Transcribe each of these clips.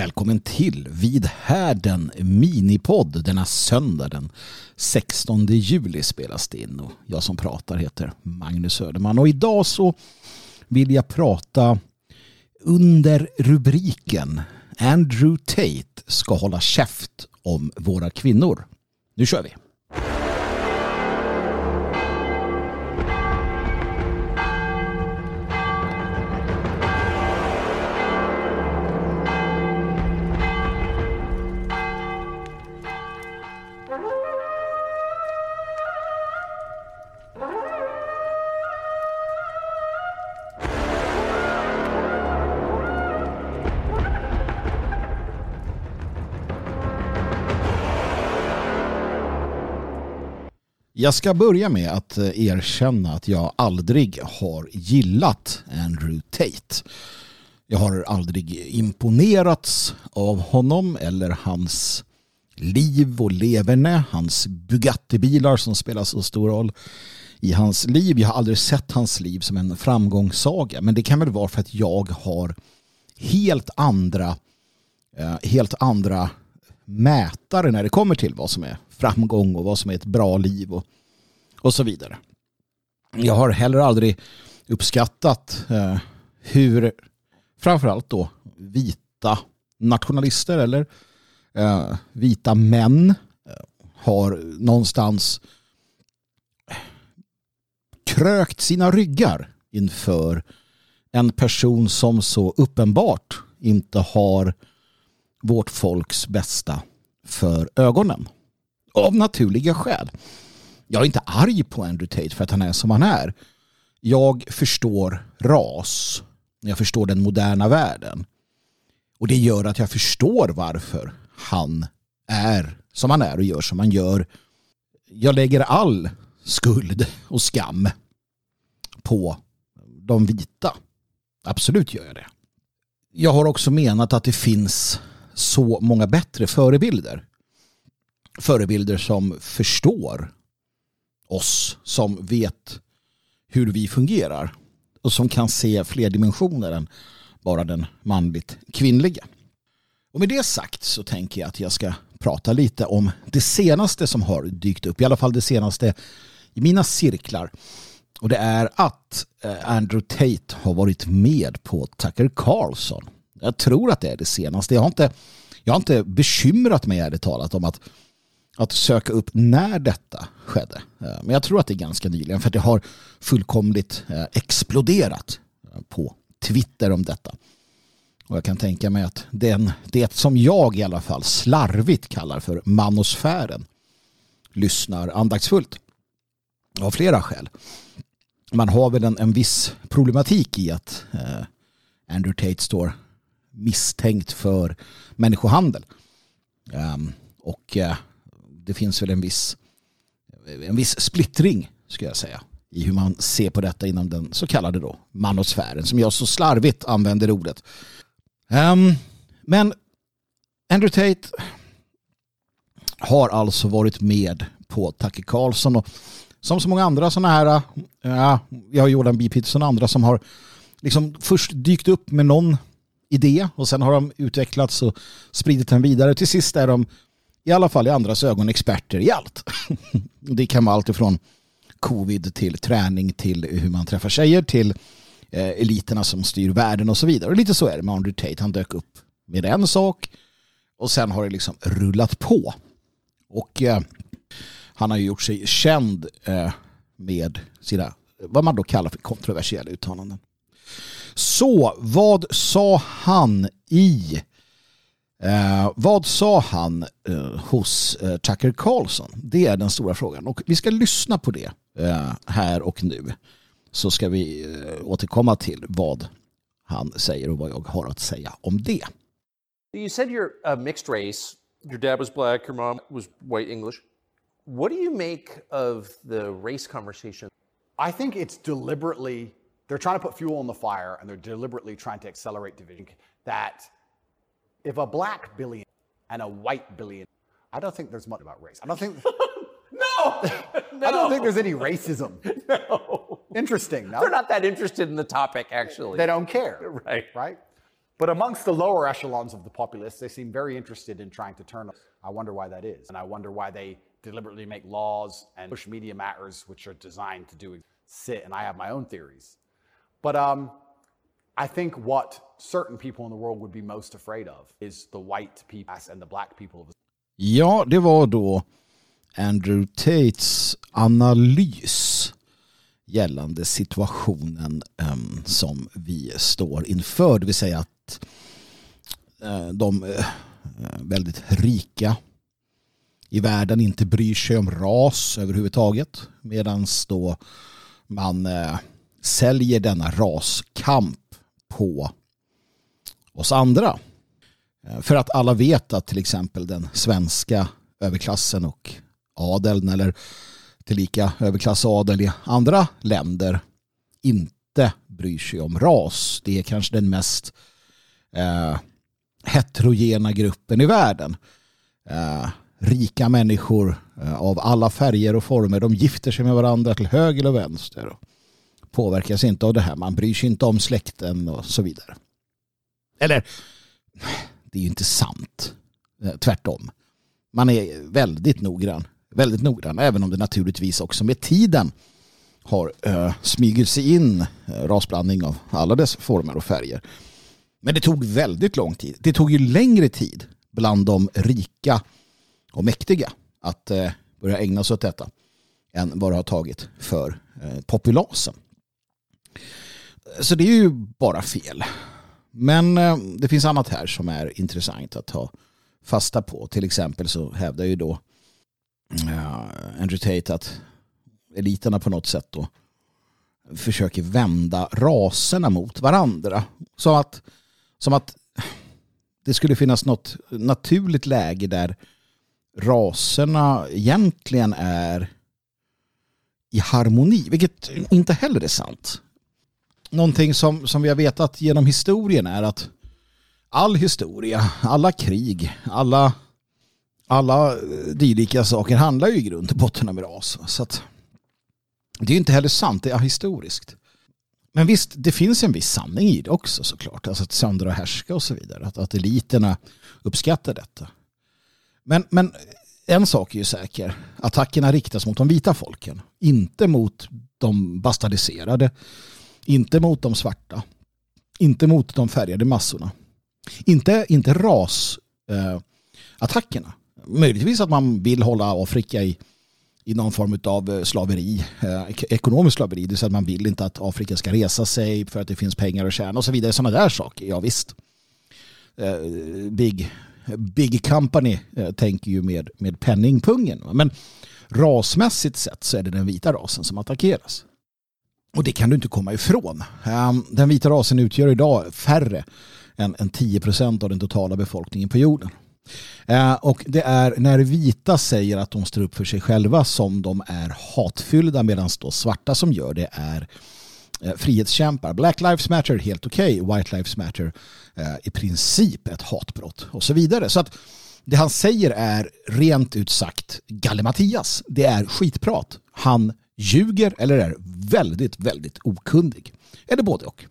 Välkommen till Vid härden minipodd denna söndag den 16 juli spelas det in och jag som pratar heter Magnus Söderman och idag så vill jag prata under rubriken Andrew Tate ska hålla käft om våra kvinnor. Nu kör vi! Jag ska börja med att eh, erkänna att jag aldrig har gillat Andrew Tate. Jag har aldrig imponerats av honom eller hans liv och leverne, hans Bugatti-bilar som spelar så stor roll i hans liv. Jag har aldrig sett hans liv som en framgångssaga, men det kan väl vara för att jag har helt andra, eh, helt andra mätare när det kommer till vad som är framgång och vad som är ett bra liv och, och så vidare. Jag har heller aldrig uppskattat eh, hur framförallt då vita nationalister eller eh, vita män eh, har någonstans eh, krökt sina ryggar inför en person som så uppenbart inte har vårt folks bästa för ögonen. Av naturliga skäl. Jag är inte arg på Andrew Tate för att han är som han är. Jag förstår ras. Jag förstår den moderna världen. Och det gör att jag förstår varför han är som han är och gör som han gör. Jag lägger all skuld och skam på de vita. Absolut gör jag det. Jag har också menat att det finns så många bättre förebilder. Förebilder som förstår oss, som vet hur vi fungerar och som kan se fler dimensioner än bara den manligt kvinnliga. Och med det sagt så tänker jag att jag ska prata lite om det senaste som har dykt upp, i alla fall det senaste i mina cirklar. Och det är att eh, Andrew Tate har varit med på Tucker Carlson jag tror att det är det senaste. Jag har inte, jag har inte bekymrat mig ärligt talat om att, att söka upp när detta skedde. Eh, men jag tror att det är ganska nyligen för det har fullkomligt eh, exploderat eh, på Twitter om detta. Och jag kan tänka mig att den, det som jag i alla fall slarvigt kallar för manosfären lyssnar andaktsfullt. Av flera skäl. Man har väl en, en viss problematik i att eh, Andrew Tate står misstänkt för människohandel. Um, och eh, det finns väl en viss, en viss splittring, skulle jag säga, i hur man ser på detta inom den så kallade då manosfären, som jag så slarvigt använder ordet. Um, men Andrew Tate har alltså varit med på Tucker Carlson och som så många andra sådana här, ja, jag har Jordan B. Peterson och andra som har liksom först dykt upp med någon idé och sen har de utvecklats och spridit den vidare. Till sist är de i alla fall i andras ögon experter i allt. det kan vara allt ifrån covid till träning till hur man träffar tjejer till eh, eliterna som styr världen och så vidare. Och lite så är det med Andrew Tate. Han dök upp med en sak och sen har det liksom rullat på. Och eh, han har ju gjort sig känd eh, med sina, vad man då kallar för kontroversiella uttalanden. Så vad sa han i Eh, vad sa han eh, hos eh, Tucker Carlson? Det är den stora frågan. Och vi ska lyssna på det eh, här och nu. Så ska vi eh, återkomma till vad han säger och vad jag har att säga om det. You said you're a mixed race. Your dad was black, your mom was white English. What do you make of the race conversation? I think it's deliberately they're trying to put fuel on the fire and they're deliberately trying to accelerate division. That if a black billion and a white billion, I don't think there's much about race. I don't think. no, no, I don't think there's any racism. no. Interesting. No, They're not that interested in the topic, actually. They don't care. Right. Right. But amongst the lower echelons of the populace, they seem very interested in trying to turn. I wonder why that is. And I wonder why they deliberately make laws and push media matters which are designed to do sit. And I have my own theories. But um, I think what certain people in the world would be most afraid of is the white people and the black people. Ja, det var då Andrew Tates analys gällande situationen um, som vi står inför. Det vill säga att uh, de uh, väldigt rika i världen inte bryr sig om ras överhuvudtaget. Medan då man uh, säljer denna raskamp på oss andra. Eh, för att alla vet att till exempel den svenska överklassen och adeln eller tillika överklassadel i andra länder inte bryr sig om ras. Det är kanske den mest eh, heterogena gruppen i världen. Eh, rika människor eh, av alla färger och former. De gifter sig med varandra till höger och vänster. Påverkas inte av det här. Man bryr sig inte om släkten och så vidare. Eller, det är ju inte sant. Eh, tvärtom. Man är väldigt noggrann väldigt noggrann, även om det naturligtvis också med tiden har eh, äh, smugit sig in eh, rasblandning av alla dess former och färger. Men det tog väldigt lång tid. Det tog ju längre tid bland de rika och mäktiga att uh, börja ägna sig åt detta än vad det har tagit för eh, populasen. Så det är ju bara fel. Men eh, det finns annat här som är intressant att ta fasta på. Till exempel så hävdar ju då eh, Andrew Tate att eliterna på något sätt då försöker vända raserna mot varandra. Som att, som att det skulle finnas något naturligt läge där raserna egentligen är i harmoni, vilket inte heller är sant. Någonting som, som vi har vetat genom historien är att all historia, alla krig, alla alla dylika saker handlar ju i grund och botten om ras. Så att, det är inte heller sant, det är historiskt. Men visst, det finns en viss sanning i det också såklart. Alltså att söndra och härska och så vidare. Att, att eliterna uppskattar detta. Men, men en sak är ju säker. Attackerna riktas mot de vita folken. Inte mot de bastardiserade. Inte mot de svarta. Inte mot de färgade massorna. Inte, inte rasattackerna. Eh, möjligtvis att man vill hålla Afrika i, i någon form av eh, slaveri, eh, ekonomisk slaveri, det vill att man vill inte att Afrika ska resa sig för att det finns pengar att tjäna och så vidare. Sådana där saker, ja visst. Eh, big, big company eh, tänker ju med, med penningpungen. Men rasmässigt sett så är det den vita rasen som attackeras. Och det kan du inte komma ifrån. Ehm, den vita rasen utgör idag färre än, 10% av den totala befolkningen på jorden. Ehm, och det är när vita säger att de står upp för sig själva som de är hatfyllda medan då svarta som gör det är eh, frihetskämpar. Black Lives Matter helt okej, okay. White Lives Matter eh, i princip ett hatbrott och så vidare. Så att det han säger är rent ut sagt gallimatias. Det är skitprat. Han ljuger eller är väldigt, väldigt okunnig. Eller både och.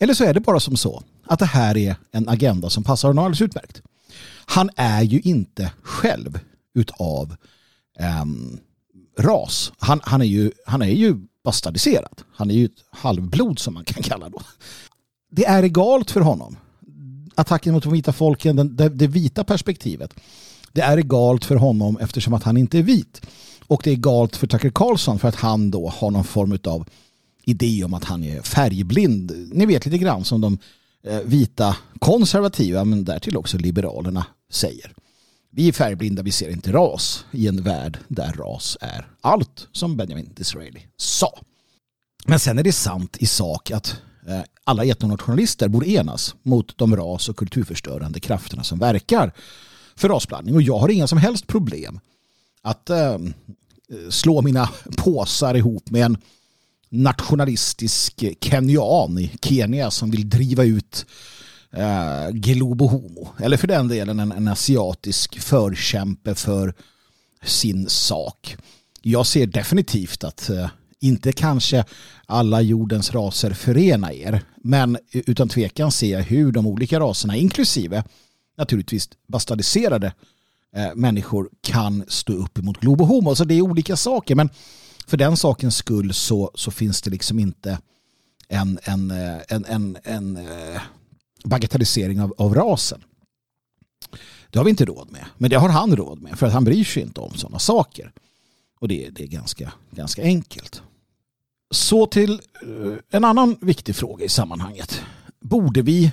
Eller så är det bara som så att det här är en agenda som passar honom alldeles utmärkt han är ju inte själv utav um, ras. Han, han, är ju, han är ju bastardiserad. Han är ju ett halvblod som man kan kalla då. Det är egalt för honom. Attacken mot de vita folken, den, det, det vita perspektivet. Det är egalt för honom eftersom att han inte är vit. Och det är galt för Tucker Carlson för att han då har någon form av idé om att han är färgblind. Ni vet lite grann som de eh, vita konservativa men därtill också liberalerna säger. Vi är färgblinda, vi ser inte ras i en värld där ras är allt som Benjamin Disraeli sa. Men sen är det sant i sak att eh, alla etnonationalister borde enas mot de ras och kulturförstörande krafterna som verkar för rasblandning. Och jag har inga som helst problem att eh, slå mina påsar ihop med en nationalistisk kenyan i Kenya som vill driva ut eh, Globo Homo. Eller för den delen en, en asiatisk förkämpe för sin sak. Jag ser definitivt att eh, inte kanske alla jordens raser förena er, men utan tvekan ser jag hur de olika raserna, inklusive naturligtvis bastardiserade eh, Eh, människor, kan stå upp emot globo homo. Så alltså, det är olika saker, men för den sakens skull så, så finns det liksom inte en, en, eh, en, en, en eh, bagatellisering av, av rasen. Det har vi inte råd med. Men det har han råd med för att han bryr sig inte om sådana saker. Och det, det är ganska, ganska enkelt. Så till en annan viktig fråga i sammanhanget. Borde vi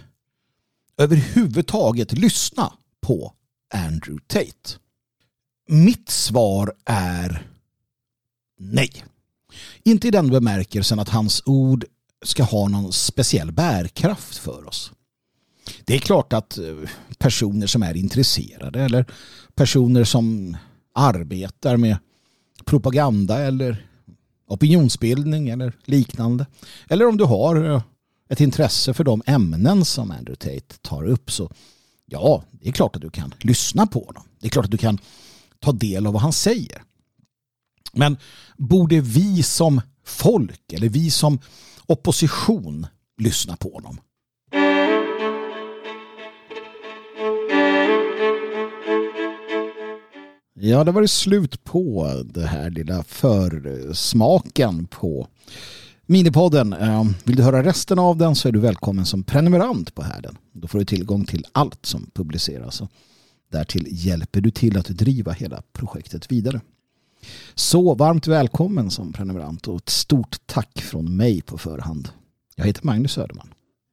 överhuvudtaget lyssna på Andrew Tate? Mitt svar är nej. Inte i den bemärkelsen att hans ord ska ha någon speciell bärkraft för oss. Det är klart att eh, personer som är intresserade eller personer som arbetar med propaganda eller opinionsbildning eller liknande. Eller om du har eh, ett intresse för de ämnen som Andrew Tate tar upp så ja, det är klart att du kan lyssna på honom. Det är klart att du kan ta del av vad han säger. Men borde vi som folk eller vi som opposition lyssna på honom? Ja, det var det slut på det här lilla försmaken på Minipodden. Eh, vill du höra resten av den så är du välkommen som prenumerant på härden. Då får du tillgång till allt som publiceras. Och därtill hjälper du till att driva hela projektet vidare. Så varmt välkommen som prenumerant och ett stort tack från mig på förhand. Jag heter Magnus Söderman.